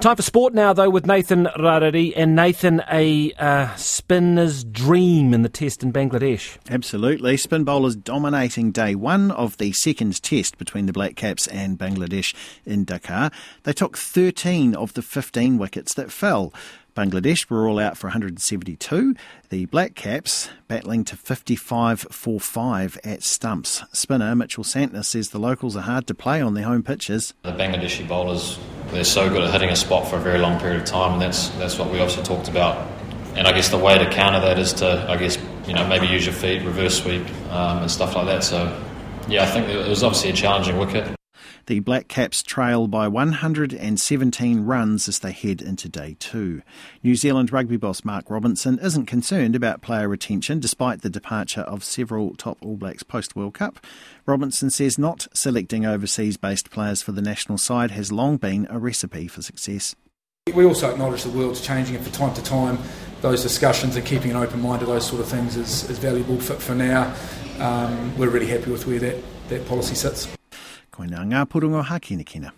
Time for sport now, though, with Nathan Rarere. And Nathan, a uh, spinner's dream in the test in Bangladesh. Absolutely. Spin bowlers dominating day one of the second test between the Black Caps and Bangladesh in Dhaka. They took 13 of the 15 wickets that fell. Bangladesh were all out for 172. The Black Caps battling to 55 for 5 at stumps. Spinner Mitchell Santner says the locals are hard to play on their home pitches. The Bangladeshi bowlers, they're so good at hitting a spot for a very long period of time, and that's, that's what we obviously talked about. And I guess the way to counter that is to, I guess, you know, maybe use your feet, reverse sweep, um, and stuff like that. So, yeah, I think it was obviously a challenging wicket. The Black Caps trail by 117 runs as they head into day two. New Zealand rugby boss Mark Robinson isn't concerned about player retention despite the departure of several top All Blacks post World Cup. Robinson says not selecting overseas based players for the national side has long been a recipe for success. We also acknowledge the world's changing, and from time to time, those discussions and keeping an open mind to those sort of things is, is valuable. For, for now, um, we're really happy with where that, that policy sits. Koina ngā purungo haki kina.